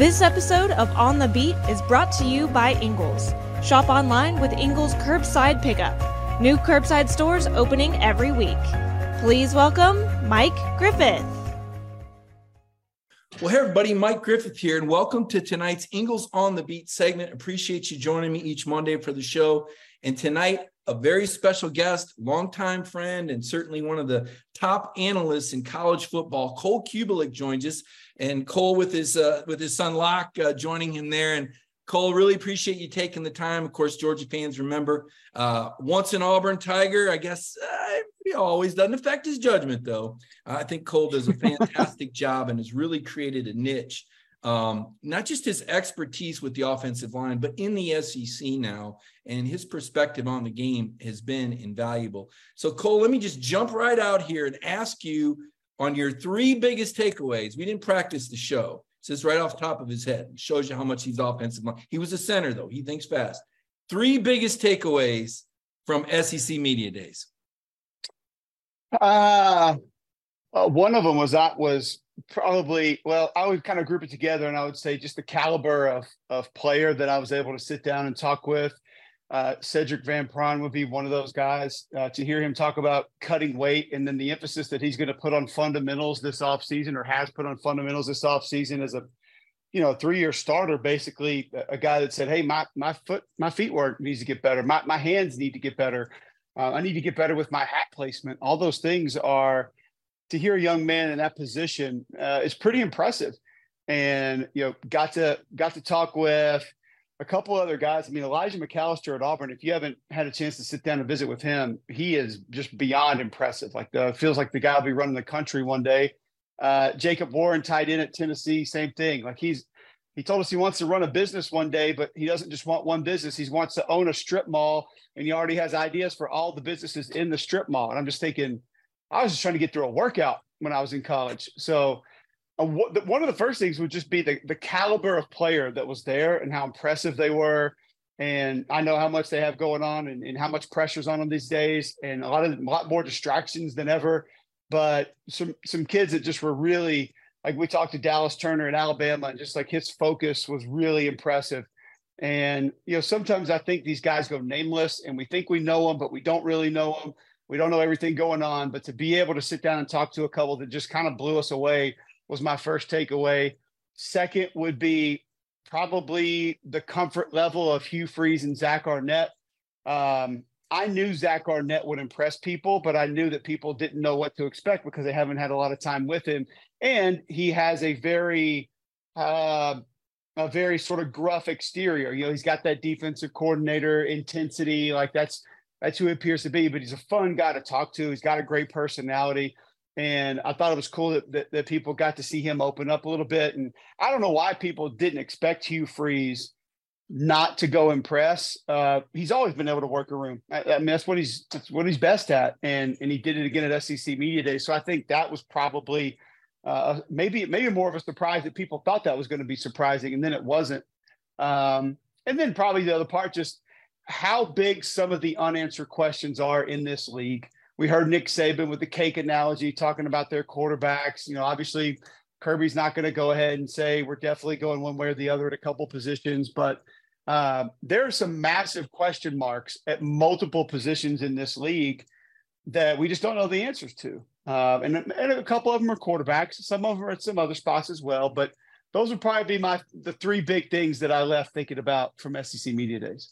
This episode of On the Beat is brought to you by Ingles. Shop online with Ingles Curbside Pickup. New curbside stores opening every week. Please welcome Mike Griffith. Well, hey, everybody, Mike Griffith here, and welcome to tonight's Ingles on the Beat segment. Appreciate you joining me each Monday for the show. And tonight, a very special guest, longtime friend, and certainly one of the top analysts in college football. Cole Cubelic joins us, and Cole with his uh, with his son Locke uh, joining him there. And Cole, really appreciate you taking the time. Of course, Georgia fans remember uh, once an Auburn Tiger. I guess uh, he always doesn't affect his judgment, though. I think Cole does a fantastic job and has really created a niche um, not just his expertise with the offensive line, but in the SEC now, and his perspective on the game has been invaluable. So, Cole, let me just jump right out here and ask you on your three biggest takeaways. We didn't practice the show. It says right off top of his head. It shows you how much he's offensive. He was a center, though. He thinks fast. Three biggest takeaways from SEC media days. Uh, uh, one of them was that was probably well i would kind of group it together and i would say just the caliber of of player that i was able to sit down and talk with. Uh, Sedrick Van Pran would be one of those guys uh, to hear him talk about cutting weight and then the emphasis that he's going to put on fundamentals this offseason or has put on fundamentals this offseason as a you know three-year starter basically a guy that said hey my my foot my feet work needs to get better. My, my hands need to get better. Uh, i need to get better with my hat placement. All those things are to hear a young man in that position uh, is pretty impressive. And you know, got to got to talk with a couple other guys. I mean, Elijah McAllister at Auburn. If you haven't had a chance to sit down and visit with him, he is just beyond impressive. Like the feels like the guy will be running the country one day. Uh, Jacob Warren tight end at Tennessee, same thing. Like he's he told us he wants to run a business one day, but he doesn't just want one business. He wants to own a strip mall, and he already has ideas for all the businesses in the strip mall. And I'm just thinking, I was just trying to get through a workout when I was in college. So uh, one of the first things would just be the, the caliber of player that was there and how impressive they were. And I know how much they have going on and, and how much pressure's on them these days and a lot of a lot more distractions than ever. But some some kids that just were really like we talked to Dallas Turner in Alabama and just like his focus was really impressive. And you know, sometimes I think these guys go nameless and we think we know them, but we don't really know them we don't know everything going on, but to be able to sit down and talk to a couple that just kind of blew us away was my first takeaway. Second would be probably the comfort level of Hugh Freeze and Zach Arnett. Um, I knew Zach Arnett would impress people, but I knew that people didn't know what to expect because they haven't had a lot of time with him. And he has a very, uh, a very sort of gruff exterior. You know, he's got that defensive coordinator intensity. Like that's that's who he appears to be. But he's a fun guy to talk to. He's got a great personality. And I thought it was cool that, that, that people got to see him open up a little bit. And I don't know why people didn't expect Hugh Freeze not to go impress. Uh, he's always been able to work a room. I, I, mean, that's what he's that's what he's best at, and and he did it again at SEC Media Day. So I think that was probably uh, maybe maybe more of a surprise that people thought that was going to be surprising, and then it wasn't. Um, and then probably the other part, just how big some of the unanswered questions are in this league. We heard Nick Saban with the cake analogy talking about their quarterbacks. You know, obviously Kirby's not going to go ahead and say we're definitely going one way or the other at a couple positions, but uh, there are some massive question marks at multiple positions in this league that we just don't know the answers to. Uh, and, and a couple of them are quarterbacks. Some of them are at some other spots as well. But those would probably be my the three big things that I left thinking about from SEC media days.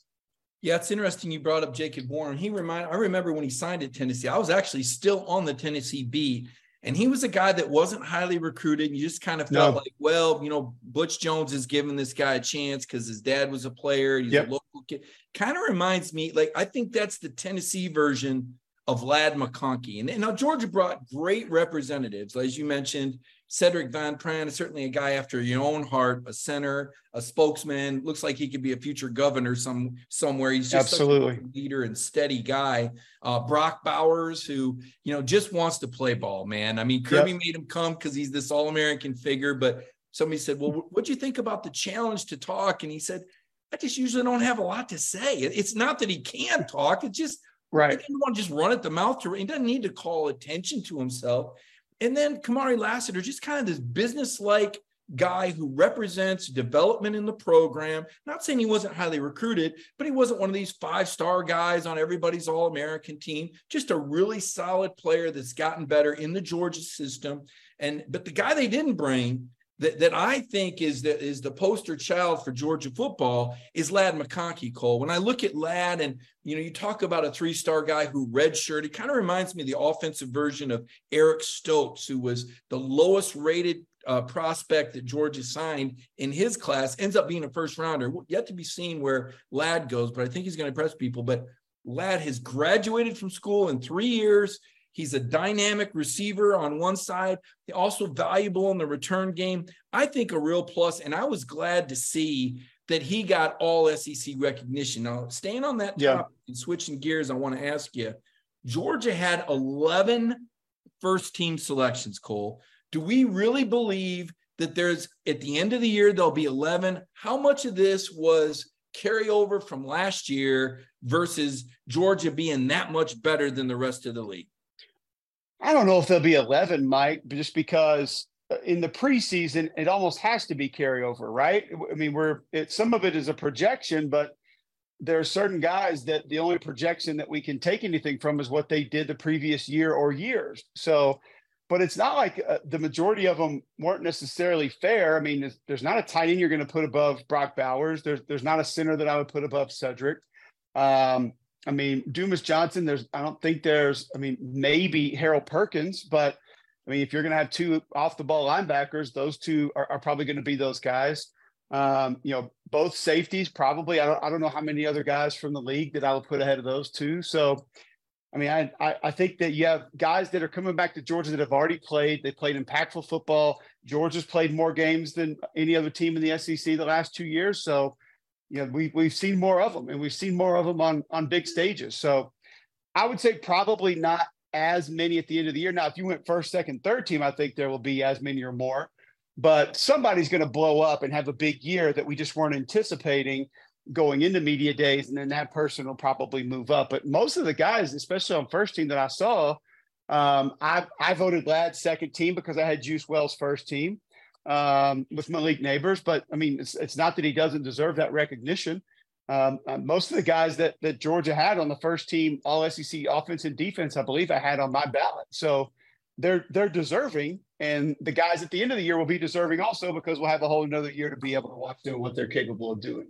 Yeah, it's interesting you brought up Jacob Warren. He remind I remember when he signed at Tennessee, I was actually still on the Tennessee beat. And he was a guy that wasn't highly recruited. You just kind of felt no. like, well, you know, Butch Jones is giving this guy a chance because his dad was a player. He's yep. a local kid. Kind of reminds me, like, I think that's the Tennessee version of Ladd McConkey. And, and now Georgia brought great representatives, as you mentioned, Sedrick Van Pran is certainly a guy after your own heart, a center, a spokesman. Looks like he could be a future governor some somewhere. He's just absolutely leader and steady guy. Uh, Brock Bowers, who you know just wants to play ball, man. I mean, Kirby yep. made him come because he's this All American figure. But somebody said, "Well, what do you think about the challenge to talk?" And he said, "I just usually don't have a lot to say. It's not that he can't talk; it's just." Right. He doesn't want to just run at the mouth to. He doesn't need to call attention to himself. And then Kamari Lassiter, just kind of this business-like guy who represents development in the program. Not saying he wasn't highly recruited, but he wasn't one of these five star guys on everybody's All American team. Just a really solid player that's gotten better in the Georgia system. And but the guy they didn't bring that, that I think is the is the poster child for Georgia football is Ladd McConkey, Cole. When I look at Ladd and you know, you talk about a three-star guy who redshirt, he kind of reminds me of the offensive version of Eric Stokes, who was the lowest rated uh, prospect that Georgia signed in his class, ends up being a first rounder. Yet to be seen where Ladd goes, but I think he's going to impress people. But Ladd has graduated from school in three years. He's a dynamic receiver on one side, also valuable in the return game. I think a real plus, and I was glad to see that he got all SEC recognition. Now, staying on that yeah. topic and switching gears, I want to ask you Georgia had 11 first team selections, Cole. Do we really believe that there's at the end of the year, there'll be 11? How much of this was carryover from last year versus Georgia being that much better than the rest of the league? I don't know if there'll be 11, Mike, just because uh, in the preseason, it almost has to be carryover, right? I mean, we're it, some of it is a projection, but there are certain guys that the only projection that we can take anything from is what they did the previous year or years. So, but it's not like uh, the majority of them weren't necessarily fair. I mean, there's, there's not a tight end you're going to put above Brock Bowers. There's there's not a center that I would put above Sedrick. Um, I mean, Dumas Johnson, there's, I don't think there's, I mean, maybe Harold Perkins, but I mean, if you're going to have two off the ball linebackers, those two are, are probably going to be those guys. Um, you know, both safeties probably. I don't, I don't know how many other guys from the league that I would put ahead of those two. So, I mean, I, I, I think that you have guys that are coming back to Georgia that have already played. They played impactful football. Georgia's played more games than any other team in the SEC the last two years. So, you know, we we've seen more of them, and we've seen more of them on on big stages. So, I would say probably not as many at the end of the year. Now, if you went first, second, third team, I think there will be as many or more. But somebody's going to blow up and have a big year that we just weren't anticipating going into media days, and then that person will probably move up. But most of the guys, especially on first team that I saw, um, I I voted Ladd second team because I had Juice Wells first team um, with Malik Nabers, But I mean, it's, it's not that he doesn't deserve that recognition. Um, uh, most of the guys that that Georgia had on the first team, all SEC offense and defense, I believe I had on my ballot. So they're they're deserving, and the guys at the end of the year will be deserving also because we'll have a whole another year to be able to watch them what they're capable of doing.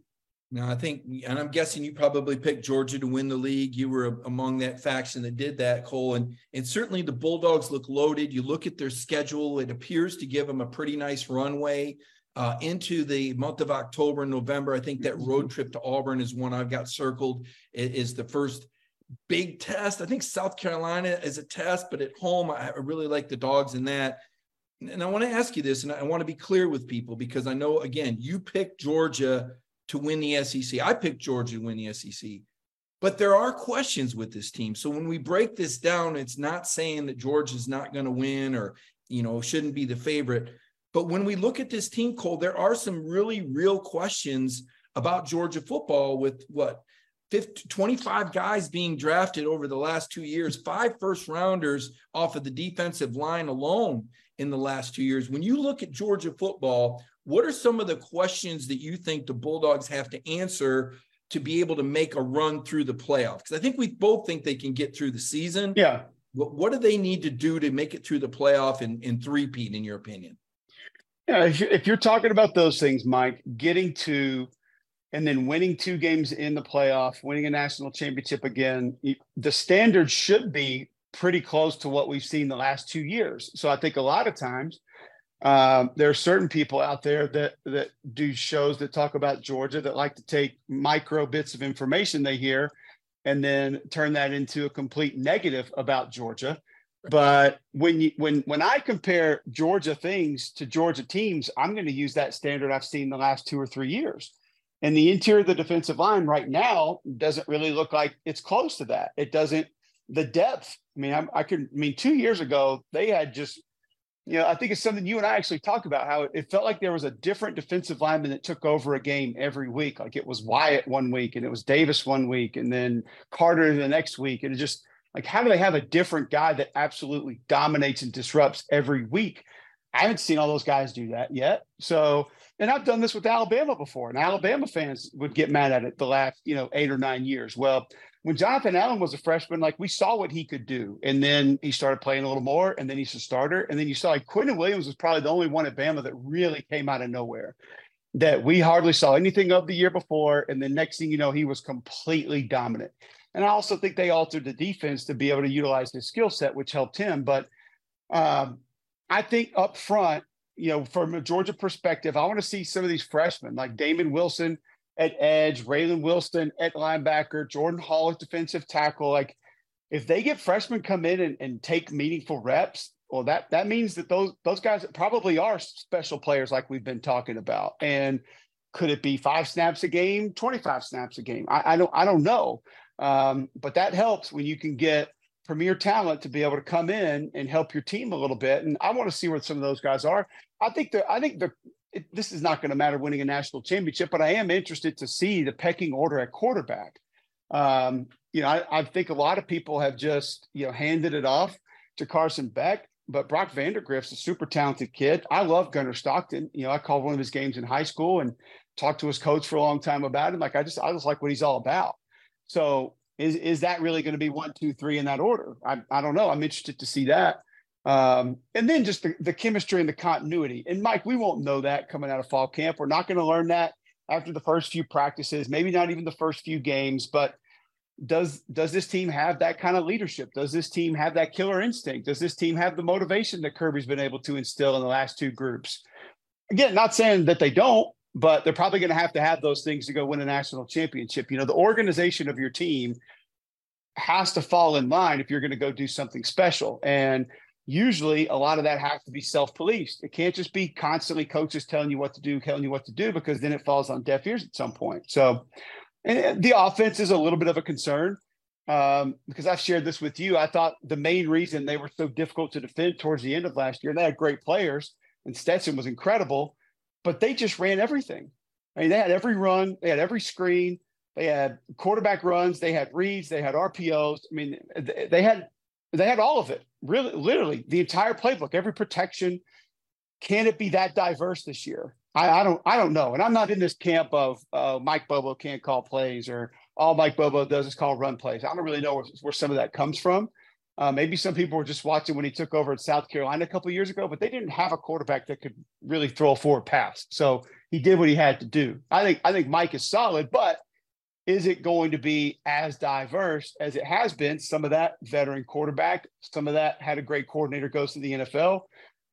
Now, I think, and I'm guessing you probably picked Georgia to win the league. You were among that faction that did that, Cole. And, and certainly the Bulldogs look loaded. You look at their schedule, it appears to give them a pretty nice runway uh, into the month of October and November. I think that road mm-hmm. trip to Auburn is one I've got circled, it is the first big test. I think South Carolina is a test, but at home, I really like the dogs in that. And I want to ask you this, and I want to be clear with people because I know, again, you picked Georgia to win the SEC. I picked Georgia to win the SEC. But there are questions with this team. So when we break this down, it's not saying that Georgia's not going to win or, you know, shouldn't be the favorite. But when we look at this team, Cole, there are some really real questions about Georgia football with what 50, 25 guys being drafted over the last two years, five first rounders off of the defensive line alone in the last two years. When you look at Georgia football, what are some of the questions that you think the Bulldogs have to answer to be able to make a run through the playoffs? Because I think we both think they can get through the season. Yeah. What, what do they need to do to make it through the playoff in, in three-peat, in your opinion? Yeah, if you're talking about those things, Mike, getting to and then winning two games in the playoff, winning a national championship again, the standard should be pretty close to what we've seen the last two years. So I think a lot of times um, there are certain people out there that that do shows that talk about Georgia that like to take micro bits of information they hear and then turn that into a complete negative about Georgia. But when you when when I compare Georgia things to Georgia teams, I'm going to use that standard I've seen the last two or three years. And the interior of the defensive line right now doesn't really look like it's close to that. It doesn't. The depth. I mean, I, I could. I mean, two years ago they had just you know, I think it's something you and I actually talked about how it felt like there was a different defensive lineman that took over a game every week. Like it was Wyatt one week and it was Davis one week and then Carter the next week. And it just like, how do they have a different guy that absolutely dominates and disrupts every week? I haven't seen all those guys do that yet. So, and I've done this with Alabama before, and Alabama fans would get mad at it the last, you know, eight or nine years. Well, when Jonathan Allen was a freshman, like we saw what he could do, and then he started playing a little more, and then he's a starter, and then you saw like Quinnen Williams was probably the only one at Bama that really came out of nowhere that we hardly saw anything of the year before, and then next thing you know, he was completely dominant. And I also think they altered the defense to be able to utilize his skill set, which helped him. But um, I think up front, you know, from a Georgia perspective, I want to see some of these freshmen like Damon Wilson at edge, Raylan Wilson at linebacker, Jordan Hall at defensive tackle. Like, if they get freshmen come in and, and take meaningful reps, well, that that means that those those guys probably are special players, like we've been talking about. And could it be five snaps a game, twenty five snaps a game? I, I don't I don't know, um, but that helps when you can get premier talent to be able to come in and help your team a little bit. And I want to see where some of those guys are. I think the I think the it, this is not going to matter winning a national championship, but I am interested to see the pecking order at quarterback. Um, you know, I, I, think a lot of people have just you know handed it off to Carson Beck, but Brock Vandagriff's a super talented kid. I love Gunnar Stockton. You know, I called one of his games in high school and talked to his coach for a long time about him. Like I just I just like what he's all about. So is is that really going to be one, two, three in that order? I, I don't know. I'm interested to see that. Um, and then just the, the chemistry and the continuity. And Mike, we won't know that coming out of fall camp. We're not going to learn that after the first few practices, maybe not even the first few games, but does does this team have that kind of leadership? Does this team have that killer instinct? Does this team have the motivation that Kirby's been able to instill in the last two groups? Again, not saying that they don't, but they're probably going to have to have those things to go win a national championship. You know, the organization of your team has to fall in line if you're going to go do something special. And usually a lot of that has to be self-policed. It can't just be constantly coaches telling you what to do, telling you what to do, because then it falls on deaf ears at some point. So the offense is a little bit of a concern um, because I've shared this with you. I thought the main reason they were so difficult to defend towards the end of last year, and they had great players and Stetson was incredible, but they just ran everything. I mean, they had every run, they had every screen, they had quarterback runs, they had reads, they had RPOs. I mean, they had they had all of it. Really, literally the entire playbook, every protection. Can it be that diverse this year? I, I don't I don't know. And I'm not in this camp of uh, Mike Bobo can't call plays or all Mike Bobo does is call run plays. I don't really know where, where some of that comes from. Uh, maybe some people were just watching when he took over at South Carolina a couple years ago, but they didn't have a quarterback that could really throw a forward pass. So he did what he had to do. I think I think Mike is solid, but is it going to be as diverse as it has been? Some of that veteran quarterback, some of that had a great coordinator goes to the NFL.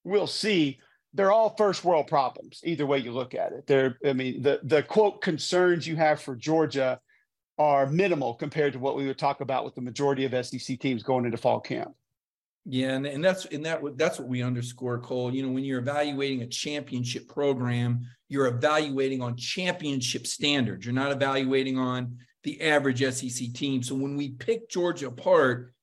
We'll see. They're all first world problems, either way you look at it. They're, I mean, the the quote concerns you have for Georgia are minimal compared to what we would talk about with the majority of SEC teams going into fall camp. Yeah, and, and that's and that that's what we underscore, Cole. You know, when you're evaluating a championship program, you're evaluating on championship standards. You're not evaluating on the average SEC team. So when we pick Georgia apart,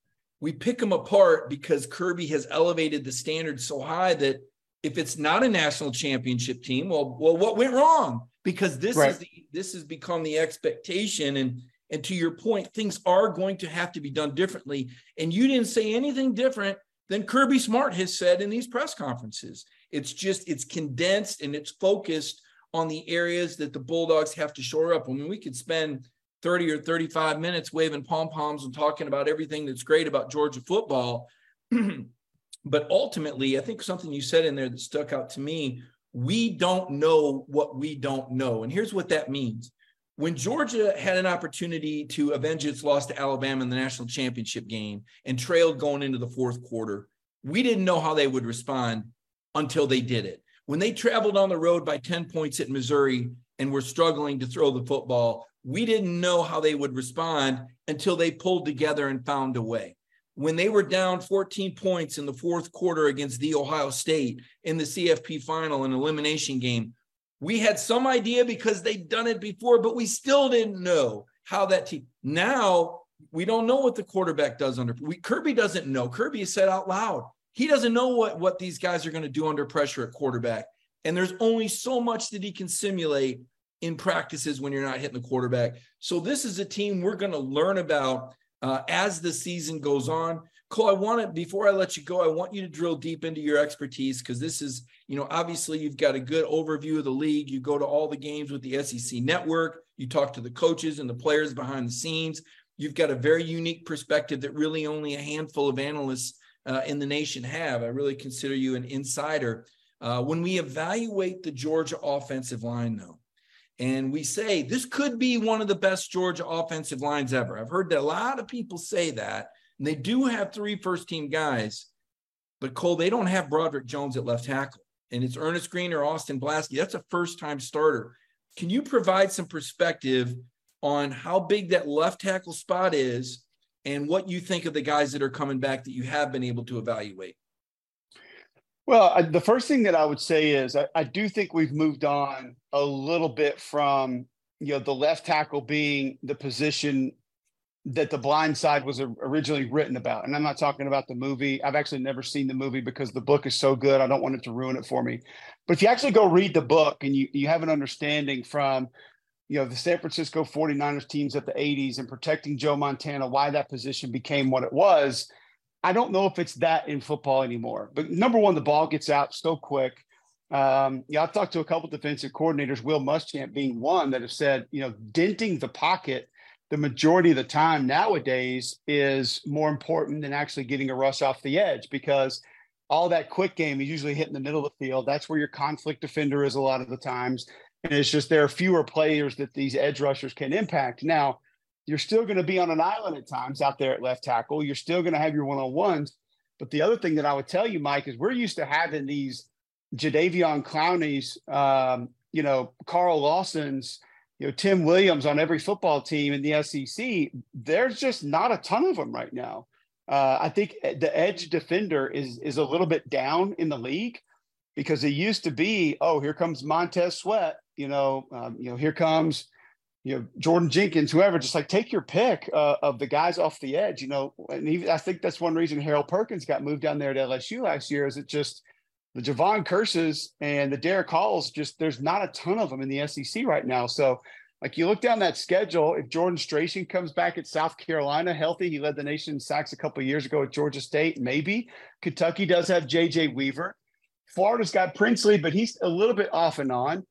we pick them apart because Kirby has elevated the standards so high that if it's not a national championship team, well, well, what went wrong? Because this right. is the, this has become the expectation, and and to your point, things are going to have to be done differently. And you didn't say anything different than Kirby Smart has said in these press conferences. It's just, it's condensed and it's focused on the areas that the Bulldogs have to shore up. I mean, we could spend 30 or 35 minutes waving pom poms and talking about everything that's great about Georgia football. but ultimately, I think something you said in there that stuck out to me we don't know what we don't know. And here's what that means when Georgia had an opportunity to avenge its loss to Alabama in the national championship game and trailed going into the fourth quarter, we didn't know how they would respond until they did it. When they traveled on the road by 10 points at Missouri and were struggling to throw the football, we didn't know how they would respond until they pulled together and found a way. When they were down 14 points in the fourth quarter against the Ohio State in the CFP final and elimination game, we had some idea because they'd done it before, but we still didn't know how that team. Now we don't know what the quarterback does under. We, Kirby doesn't know. Kirby said out loud he doesn't know what what these guys are going to do under pressure at quarterback. And there's only so much that he can simulate in practices when you're not hitting the quarterback. So this is a team we're going to learn about uh, as the season goes on. Cole, I want to, before I let you go, I want you to drill deep into your expertise because this is, you know, obviously you've got a good overview of the league. You go to all the games with the SEC network, you talk to the coaches and the players behind the scenes. You've got a very unique perspective that really only a handful of analysts uh, in the nation have. I really consider you an insider. Uh, when we evaluate the Georgia offensive line, though, and we say this could be one of the best Georgia offensive lines ever. I've heard that a lot of people say that. And they do have three first team guys, but Cole, they don't have Broderick Jones at left tackle. And it's Earnest Greene or Austin Blaske. That's a first time starter. Can you provide some perspective on how big that left tackle spot is and what you think of the guys that are coming back that you have been able to evaluate? Well, I, the first thing that I would say is I, I do think we've moved on a little bit from you know the left tackle being the position that the blind side was originally written about. And i'm not talking about the movie. I've actually never seen the movie because the book is so good. I don't want it to ruin it for me. But if you actually go read the book and you, you have an understanding from you know the san francisco 49ers teams at the 80s and protecting joe montana why that position became what it was i don't know if it's that in football anymore but number one the ball gets out so quick um, yeah, I've talked to a couple defensive coordinators, Will Muschamp being one, that have said, you know, denting the pocket the majority of the time nowadays is more important than actually getting a rush off the edge because all that quick game is usually hitting the middle of the field. That's where your conflict defender is a lot of the times. And it's just there are fewer players that these edge rushers can impact. Now, you're still going to be on an island at times out there at left tackle. You're still going to have your one on ones. But the other thing that I would tell you, Mike, is we're used to having these Jadeveon Clowneys, um, you know, Carl Lawson's, you know Tim Williams on every football team in the SEC. There's just not a ton of them right now. Uh, I think the edge defender is is a little bit down in the league because it used to be, oh, here comes Montez Sweat, you know, um, you know, here comes, you know, Jordan Jenkins, whoever. Just like take your pick uh, of the guys off the edge, you know. And even, I think that's one reason Harold Perkins got moved down there at LSU last year. Is it just the Javon Curses and the Derick Halls, just there's not a ton of them in the SEC right now. So, like you look down that schedule, if Jordan Strachan comes back at South Carolina healthy, he led the nation in sacks a couple years ago at Georgia State. Maybe Kentucky does have JJ Weaver. Florida's got Princely, but he's a little bit off and on.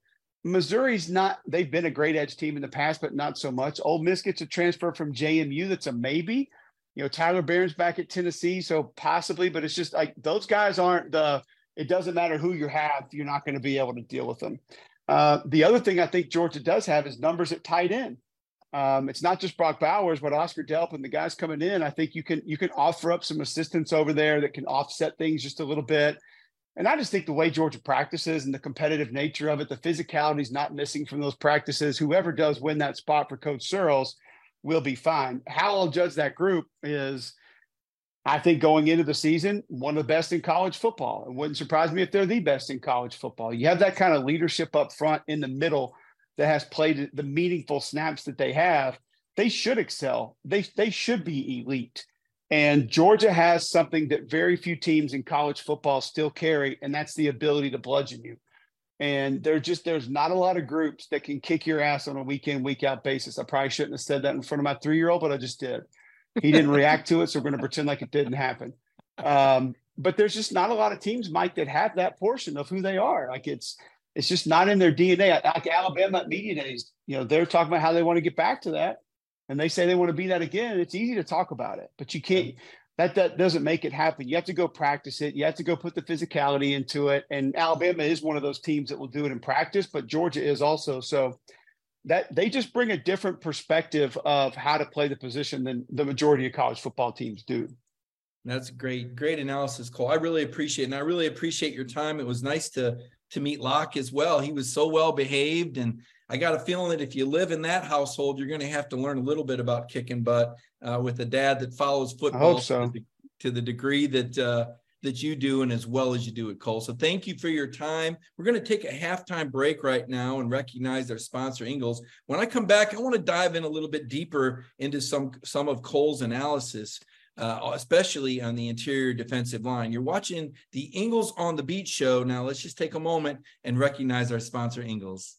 Missouri's not, they've been a great edge team in the past, but not so much. Ole Miss gets a transfer from JMU that's a maybe. You know, Tyler Baron's back at Tennessee, so possibly, but it's just like those guys aren't the it doesn't matter who you have, you're not going to be able to deal with them. Uh, the other thing I think Georgia does have is numbers at tight end. Um, it's not just Brock Bowers, but Oscar Delp and the guys coming in. I think you can you can offer up some assistance over there that can offset things just a little bit. And I just think the way Georgia practices and the competitive nature of it, the physicality is not missing from those practices. Whoever does win that spot for Coach Searels will be fine. How I'll judge that group is I think going into the season, one of the best in college football. It wouldn't surprise me if they're the best in college football. You have that kind of leadership up front in the middle that has played the meaningful snaps that they have. They should excel. They they should be elite. And Georgia has something that very few teams in college football still carry, and that's the ability to bludgeon you. And there just there's not a lot of groups that can kick your ass on a week in, week out basis. I probably shouldn't have said that in front of my three year old, but I just did. He didn't react to it, so we're going to pretend like it didn't happen. Um, but there's just not a lot of teams, Mike, that have that portion of who they are. Like it's it's just not in their DNA. Like Alabama at media days, you know, they're talking about how they want to get back to that, and they say they want to be that again. It's easy to talk about it, but you can't. That that doesn't make it happen. You have to go practice it. You have to go put the physicality into it. And Alabama is one of those teams that will do it in practice, but Georgia is also. So that they just bring a different perspective of how to play the position than the majority of college football teams do. That's great, great analysis, Cole. I really appreciate it. And I really appreciate your time. It was nice to to meet Locke as well. He was so well behaved. And I got a feeling that if you live in that household, you're going to have to learn a little bit about kicking butt uh, with a dad that follows football so. to, the, to, the, degree that uh, that you do and as well as you do it, Cole. So thank you for your time. We're going to take a halftime break right now and recognize our sponsor, Ingles. When I come back, I want to dive in a little bit deeper into some some of Cole's analysis. Uh, especially on the interior defensive line. You're watching the Ingles on the Beat show. Now, let's just take a moment and recognize our sponsor, Ingles.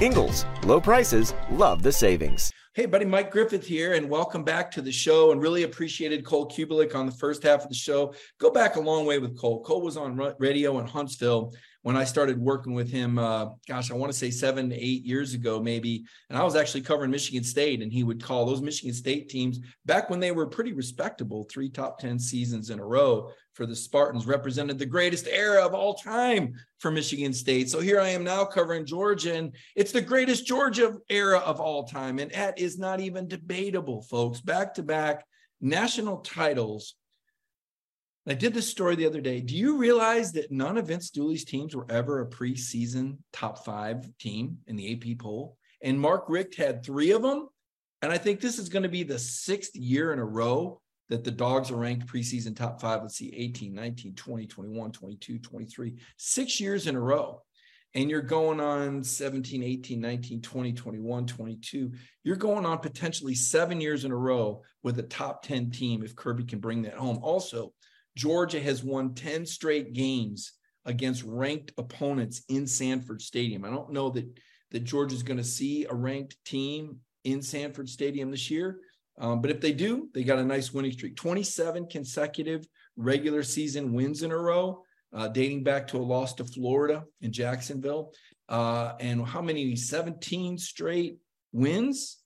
Ingles, low prices, love the savings. Hey, buddy, Mike Griffith here, and welcome back to the show. And really appreciated Cole Cubelic on the first half of the show. Go back a long way with Cole. Cole was on radio in Huntsville when I started working with him, uh, gosh, I want to say seven, eight years ago, maybe. And I was actually covering Michigan State, and he would call those Michigan State teams back when they were pretty respectable, three top 10 seasons in a row for the Spartans, represented the greatest era of all time for Michigan State. So here I am now covering Georgia, and it's the greatest Georgia era of all time. And that is not even debatable, folks. Back to back national titles I did this story the other day. Do you realize that none of Vince Dooley's teams were ever a preseason top five team in the AP poll? And Mark Richt had three of them. And I think this is going to be the sixth year in a row that the dogs are ranked preseason top five. Let's see, 18, 19, 20, 21, 22, 23, six years in a row. And you're going on 17, 18, 19, 20, 21, 22. You're going on potentially seven years in a row with a top 10 team if Kirby can bring that home. Also, Georgia has won 10 straight games against ranked opponents in Sanford Stadium. I don't know that that Georgia's going to see a ranked team in Sanford Stadium this year. Um, but if they do, they got a nice winning streak 27 consecutive regular season wins in a row, uh, dating back to a loss to Florida in Jacksonville. Uh, and how many? 17 straight wins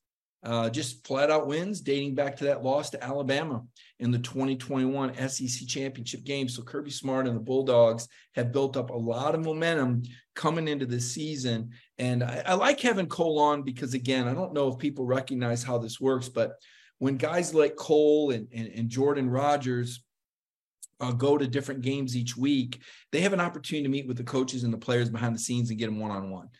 uh, just flat out wins dating back to that loss to Alabama in the 2021 SEC championship game. So Kirby Smart and the Bulldogs have built up a lot of momentum coming into the season. And I, I like having Cole on because, again, I don't know if people recognize how this works, but when guys like Cole and, and, and Jordan Rodgers uh, go to different games each week, they have an opportunity to meet with the coaches and the players behind the scenes and get them one on one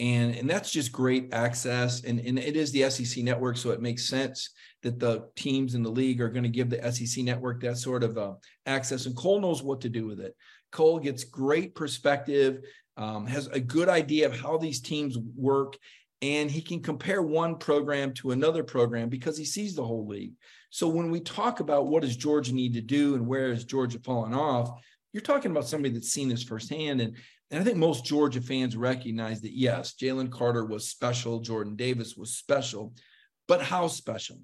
and and that's just great access. And, and it is the sec network so it makes sense that the teams in the league are going to give the sec network that sort of uh, access and cole knows what to do with it. Cole gets great perspective um, has a good idea of how these teams work and he can compare one program to another program because he sees the whole league. So when we talk about what does georgia need to do and where is georgia falling off you're talking about somebody that's seen this firsthand and and I think most Georgia fans recognize that, yes, Jalen Carter was special, Jordan Davis was special, but how special?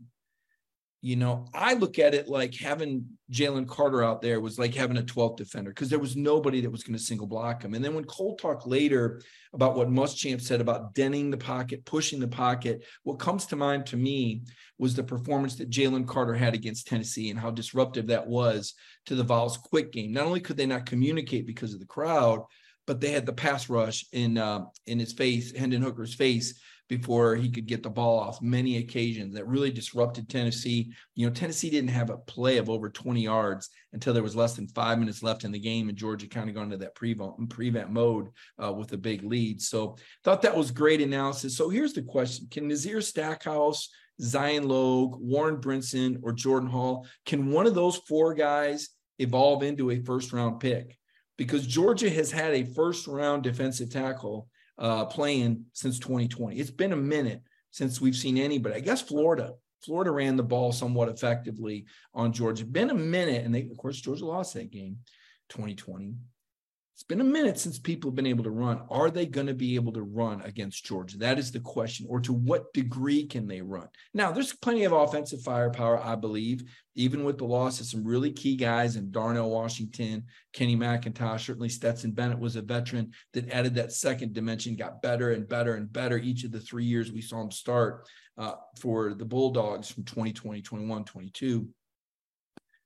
You know, I look at it like having Jalen Carter out there was like having a 12th defender because there was nobody that was going to single block him. And then when Cole talked later about what Muschamp said about denting the pocket, pushing the pocket, what comes to mind to me was the performance that Jalen Carter had against Tennessee and how disruptive that was to the Vols quick game. Not only could they not communicate because of the crowd, but they had the pass rush in uh, in his face, Hendon Hooker's face, before he could get the ball off many occasions that really disrupted Tennessee. You know, Tennessee didn't have a play of over 20 yards until there was less than five minutes left in the game, and Georgia kind of got into that prevent, prevent mode uh, with a big lead. So thought that was great analysis. So here's the question: Can Nazir Stackhouse, Zion Logue, Warren Brinson, or Jordan Hall, can one of those four guys evolve into a first round pick? Because Georgia has had a first round defensive tackle uh, playing since 2020. It's been a minute since we've seen anybody. I guess Florida. Florida ran the ball somewhat effectively on Georgia. Been a minute, and they, of course, Georgia lost that game, 2020. It's been a minute since people have been able to run. Are they going to be able to run against Georgia? That is the question. Or to what degree can they run? Now, there's plenty of offensive firepower, I believe, even with the loss of some really key guys in Darnell Washington, Kenny McIntosh. Certainly, Stetson Bennett was a veteran that added that second dimension, got better and better and better each of the three years we saw him start uh, for the Bulldogs from 2020, 21, 22.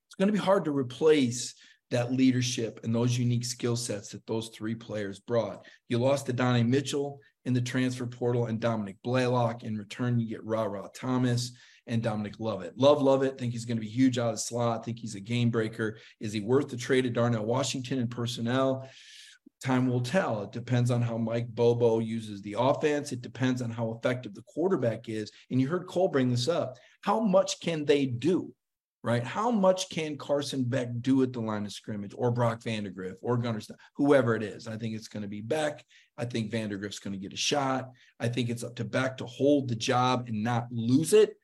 It's going to be hard to replace that leadership and those unique skill sets that those three players brought. You lost to Donnie Mitchell in the transfer portal and Dominick Blaylock. In return, you get Ra Ra Thomas and Dominic Lovett. Love Lovett. Think he's going to be huge out of the slot. Think he's a game breaker. Is he worth the trade of Darnell Washington and personnel? time will tell. It depends on how Mike Bobo uses the offense. It depends on how effective the quarterback is. And you heard Cole bring this up. How much can they do? Right? How much can Carson Beck do at the line of scrimmage or Brock Vandagriff or Gunnar, whoever it is? I think it's going to be Beck. I think Vandagriff's going to get a shot. I think it's up to Beck to hold the job and not lose it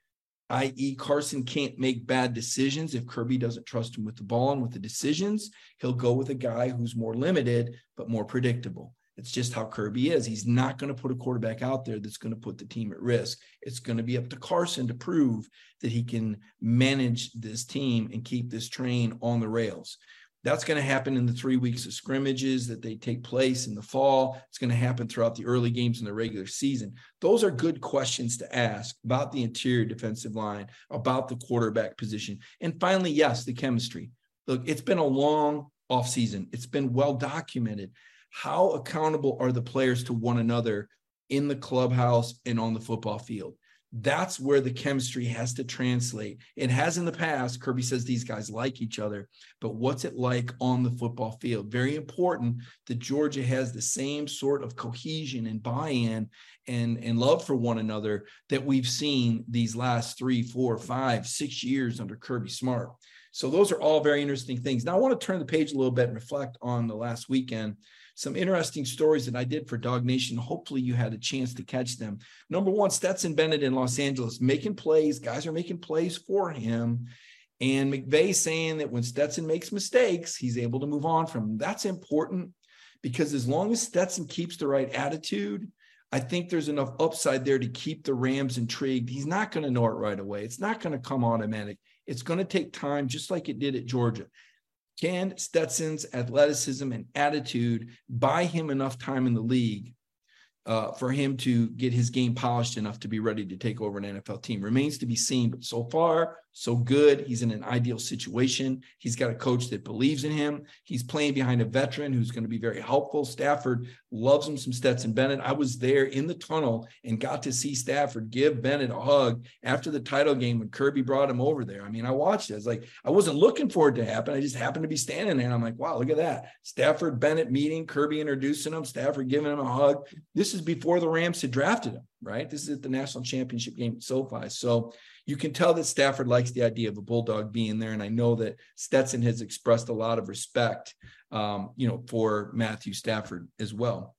i.e., Carson can't make bad decisions if Kirby doesn't trust him with the ball and with the decisions. He'll go with a guy who's more limited, but more predictable. It's just how Kirby is. He's not going to put a quarterback out there that's going to put the team at risk. It's going to be up to Carson to prove that he can manage this team and keep this train on the rails. That's going to happen in the three weeks of scrimmages that they take place in the fall. It's going to happen throughout the early games in the regular season. Those are good questions to ask about the interior defensive line, about the quarterback position. And finally, yes, the chemistry. Look, it's been a long offseason, it's been well documented. How accountable are the players to one another in the clubhouse and on the football field? That's where the chemistry has to translate. It has in the past. Kirby says these guys like each other, but what's it like on the football field? Very important that Georgia has the same sort of cohesion and buy-in and, and love for one another that we've seen these last three, four, five, six years under Kirby Smart. So those are all very interesting things. Now I want to turn the page a little bit and reflect on the last weekend some interesting stories that I did for Dog Nation. Hopefully, you had a chance to catch them. Number one, Stetson Bennett in Los Angeles making plays. Guys are making plays for him. And McVay saying that when Stetson makes mistakes, he's able to move on from them. That's important because as long as Stetson keeps the right attitude, I think there's enough upside there to keep the Rams intrigued. He's not going to know it right away. It's not going to come automatic. It's going to take time, just like it did at Georgia. Can Stetson's athleticism and attitude buy him enough time in the league uh, for him to get his game polished enough to be ready to take over an NFL team? Remains to be seen. But so far, so good. He's in an ideal situation. He's got a coach that believes in him. He's playing behind a veteran who's going to be very helpful. Stafford loves him some Stetson Bennett. I was there in the tunnel and got to see Stafford give Bennett a hug after the title game when Kirby brought him over there. I mean, I watched it. I was like, I wasn't looking for it to happen. I just happened to be standing there and I'm like, wow, look at that. Stafford Bennett meeting, Kirby introducing him, Stafford giving him a hug. This is before the Rams had drafted him, right? This is at the national championship game at SoFi. So you can tell that Stafford likes the idea of a bulldog being there, and I know that Stetson has expressed a lot of respect, um, you know, for Matthew Stafford as well.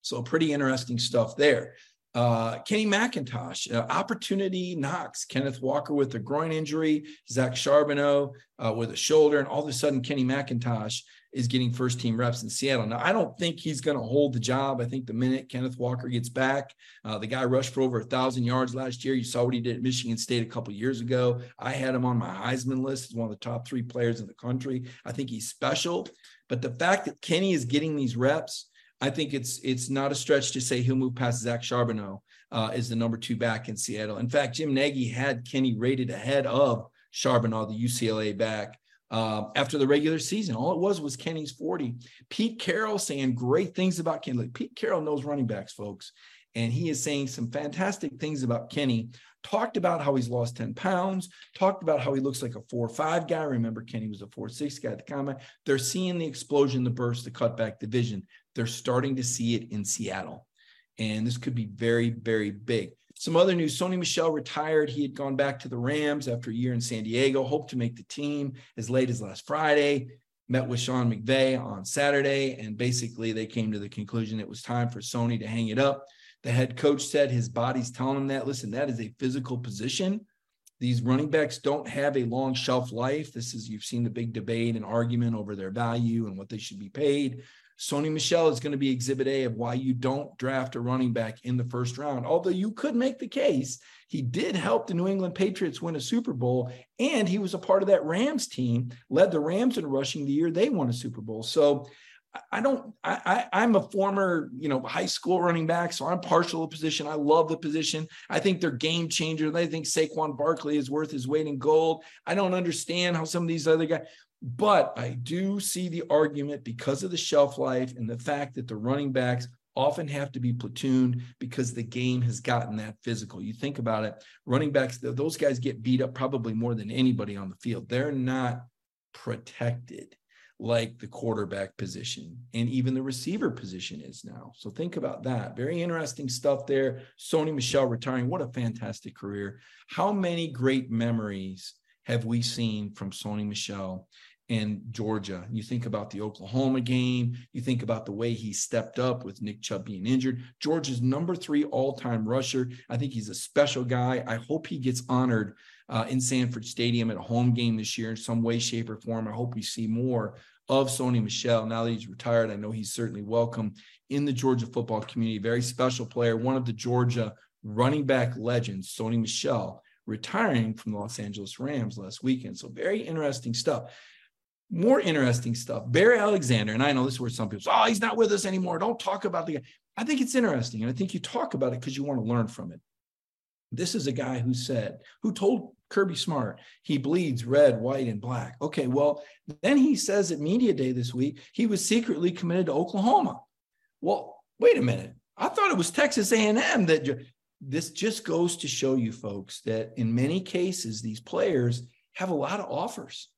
So pretty interesting stuff there. Uh, Kenny McIntosh, uh, opportunity knocks. Kenneth Walker with a groin injury, Zach Charbonnet uh, with a shoulder, and all of a sudden Kenny McIntosh is getting first team reps in Seattle. Now, I don't think he's going to hold the job. I think the minute Kenneth Walker gets back, uh, the guy rushed for over a thousand yards last year. You saw what he did at Michigan State a couple years ago. I had him on my Heisman list as one of the top three players in the country. I think he's special. But the fact that Kenny is getting these reps, I think it's it's not a stretch to say he'll move past Zach Charbonnet uh, as the number two back in Seattle. In fact, Jim Nagy had Kenny rated ahead of Charbonnet, the UCLA back uh, after the regular season. All it was was Kenny's 40. Pete Carroll saying great things about Kenny. Like Pete Carroll knows running backs, folks. And he is saying some fantastic things about Kenny. Talked about how he's lost 10 pounds, talked about how he looks like a four five guy. Remember, Kenny was a four six guy at the combine. They're seeing the explosion, the burst, the cutback, the vision. They're starting to see it in Seattle. And this could be very, very big. Some other news Sony Michel retired. He had gone back to the Rams after a year in San Diego, hoped to make the team as late as last Friday. Met with Sean McVay on Saturday, and basically they came to the conclusion it was time for Sony to hang it up. The head coach said his body's telling him that. Listen, that is a physical position. These running backs don't have a long shelf life. This is, you've seen the big debate and argument over their value and what they should be paid. Sony Michel is going to be exhibit A of why you don't draft a running back in the first round. Although you could make the case he did help the New England Patriots win a Super Bowl, and he was a part of that Rams team, led the Rams in rushing the year they won a Super Bowl. So I don't. I, I am a former, you know, high school running back, so I'm partial to the position. I love the position. I think they're game changers. I think Saquon Barkley is worth his weight in gold. I don't understand how some of these other guys. But I do see the argument because of the shelf life and the fact that the running backs often have to be platooned because the game has gotten that physical. You think about it, running backs, those guys get beat up probably more than anybody on the field. They're not protected like the quarterback position and even the receiver position is now. So think about that. Very interesting stuff there. Sony Michel retiring. What a fantastic career. How many great memories have we seen from Sony Michel in Georgia? You think about the Oklahoma game, you think about the way he stepped up with Nick Chubb being injured. Georgia's number three all time rusher. I think he's a special guy. I hope he gets honored uh, in Sanford Stadium at a home game this year in some way, shape, or form. I hope we see more of Sony Michel. Now that he's retired, I know he's certainly welcome in the Georgia football community. Very special player, one of the Georgia running back legends, Sony Michel, retiring from the Los Angeles Rams last weekend. So very interesting stuff. More interesting stuff. Bear Alexander, and I know this is where some people say, oh, he's not with us anymore. Don't talk about the guy. I think it's interesting. And I think you talk about it because you want to learn from it. This is a guy who said, who told Kirby Smart, he bleeds red, white, and black. Okay, well, then he says at Media Day this week, he was secretly committed to Oklahoma. Well, wait a minute. I thought it was Texas A&M that this just goes to show you folks that in many cases these players have a lot of offers.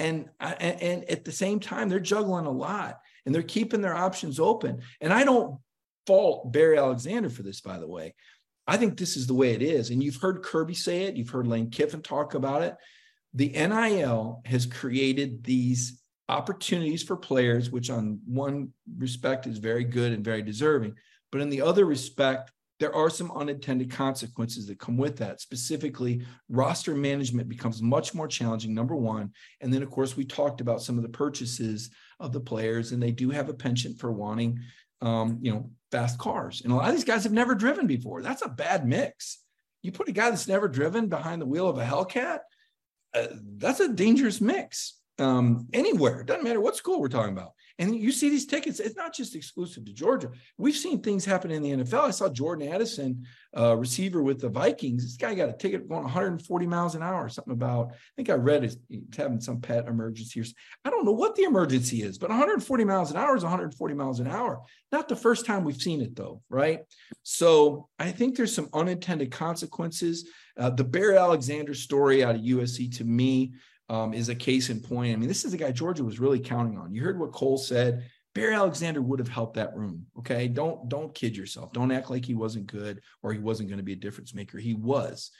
Uh, and, and at the same time they're juggling a lot and they're keeping their options open. And I don't fault Bear Alexander for this by the way. I think this is the way it is. And you've heard Kirby say it, you've heard Lane Kiffin talk about it. The NIL has created these opportunities for players, which on one respect is very good and very deserving. But in the other respect, there are some unintended consequences that come with that. Specifically, roster management becomes much more challenging, number one. And then, of course, we talked about some of the purchases of the players, and they do have a penchant for wanting um, you know, fast cars. And a lot of these guys have never driven before. That's a bad mix. You put a guy that's never driven behind the wheel of a Hellcat, uh, that's a dangerous mix um, anywhere. It doesn't matter what school we're talking about. And you see these tickets, it's not just exclusive to Georgia. We've seen things happen in the NFL. I saw Jordan Addison, uh, receiver with the Vikings. This guy got a ticket going 140 miles an hour, something about, I think I read it, he's having some pet emergency. I don't know what the emergency is, but 140 miles an hour is 140 miles an hour. Not the first time we've seen it, though, right? So I think there's some unintended consequences. Uh, the Bear Alexander story out of USC to me um, is a case in point. I mean, this is a guy Georgia was really counting on. You heard what Cole said. Bear Alexander would have helped that room. Okay, don't don't kid yourself. Don't act like he wasn't good or he wasn't going to be a difference maker. He was.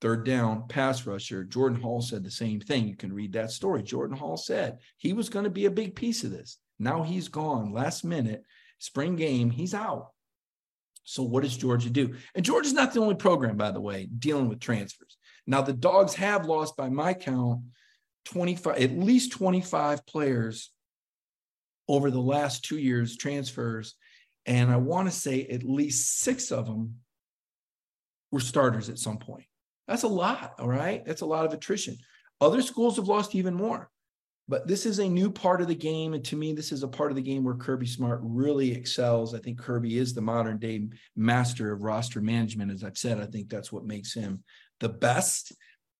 Third down, pass rusher. Jordan Hall said the same thing. You can read that story. Jordan Hall said he was going to be a big piece of this. Now he's gone. Last minute, spring game, he's out. So what does Georgia do? And Georgia's not the only program, by the way, dealing with transfers. Now the dogs have lost, by my count, 25, at least 25 players over the last two years, transfers. And I want to say at least six of them were starters at some point. That's a lot. All right. That's a lot of attrition. Other schools have lost even more. But this is a new part of the game. And to me, this is a part of the game where Kirby Smart really excels. I think Kirby is the modern day master of roster management. As I've said, I think that's what makes him the best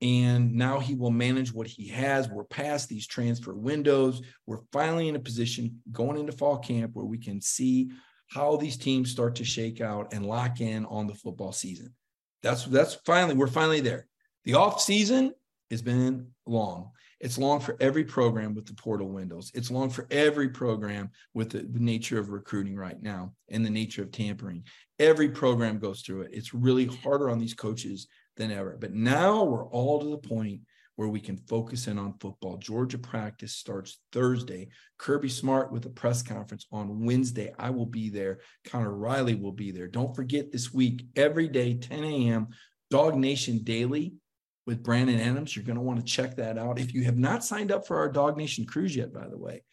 and now he will manage what he has. We're past these transfer windows. We're finally in a position going into fall camp where we can see how these teams start to shake out and lock in on the football season. That's that's finally we're finally there. The off season has been long. It's long for every program with the portal windows. It's long for every program with the, the nature of recruiting right now and the nature of tampering. Every program goes through it. It's really harder on these coaches than ever. But now we're all to the point where we can focus in on football. Georgia practice starts Thursday. Kirby Smart with a press conference on Wednesday. I will be there. Connor Riley will be there. Don't forget this week, every day, 10 a.m., DawgNation Daily with Brandon Adams. You're going to want to check that out. If you have not signed up for our DawgNation cruise yet, by the way,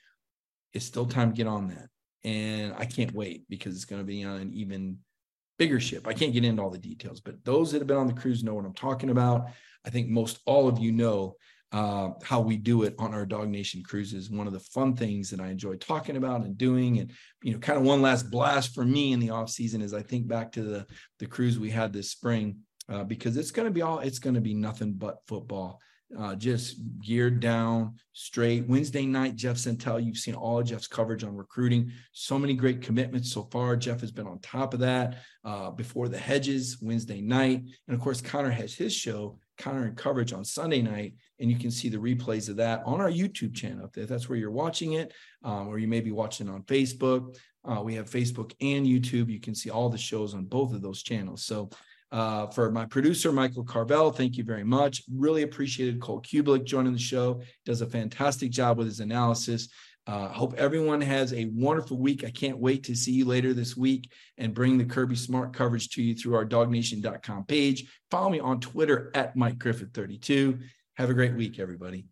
it's still time to get on that. And I can't wait because it's going to be on an even bigger ship. I can't get into all the details, but those that have been on the cruise know what I'm talking about. I think most all of you know uh, how we do it on our DawgNation cruises. One of the fun things that I enjoy talking about and doing, and you know, kind of one last blast for me in the off season as I think back to the the cruise we had this spring, uh, because it's going to be all it's going to be nothing but football uh, just geared down, straight. Wednesday night, Jeff Sentell, you've seen all of Jeff's coverage on recruiting. So many great commitments so far. Jeff has been on top of that uh, before the hedges Wednesday night. And of course, Connor has his show Connor and coverage on Sunday night, and you can see the replays of that on our YouTube channel. If that's where you're watching it, um, or you may be watching on Facebook. Uh, we have Facebook and YouTube. You can see all the shows on both of those channels. So uh, for my producer, Michael Carvell, thank you very much. Really appreciated Cole Cubelic joining the show. Does a fantastic job with his analysis. Uh, hope everyone has a wonderful week. I can't wait to see you later this week and bring the Kirby Smart coverage to you through our dawgnation.com page. Follow me on Twitter at Mike Griffith 32. Have a great week, everybody.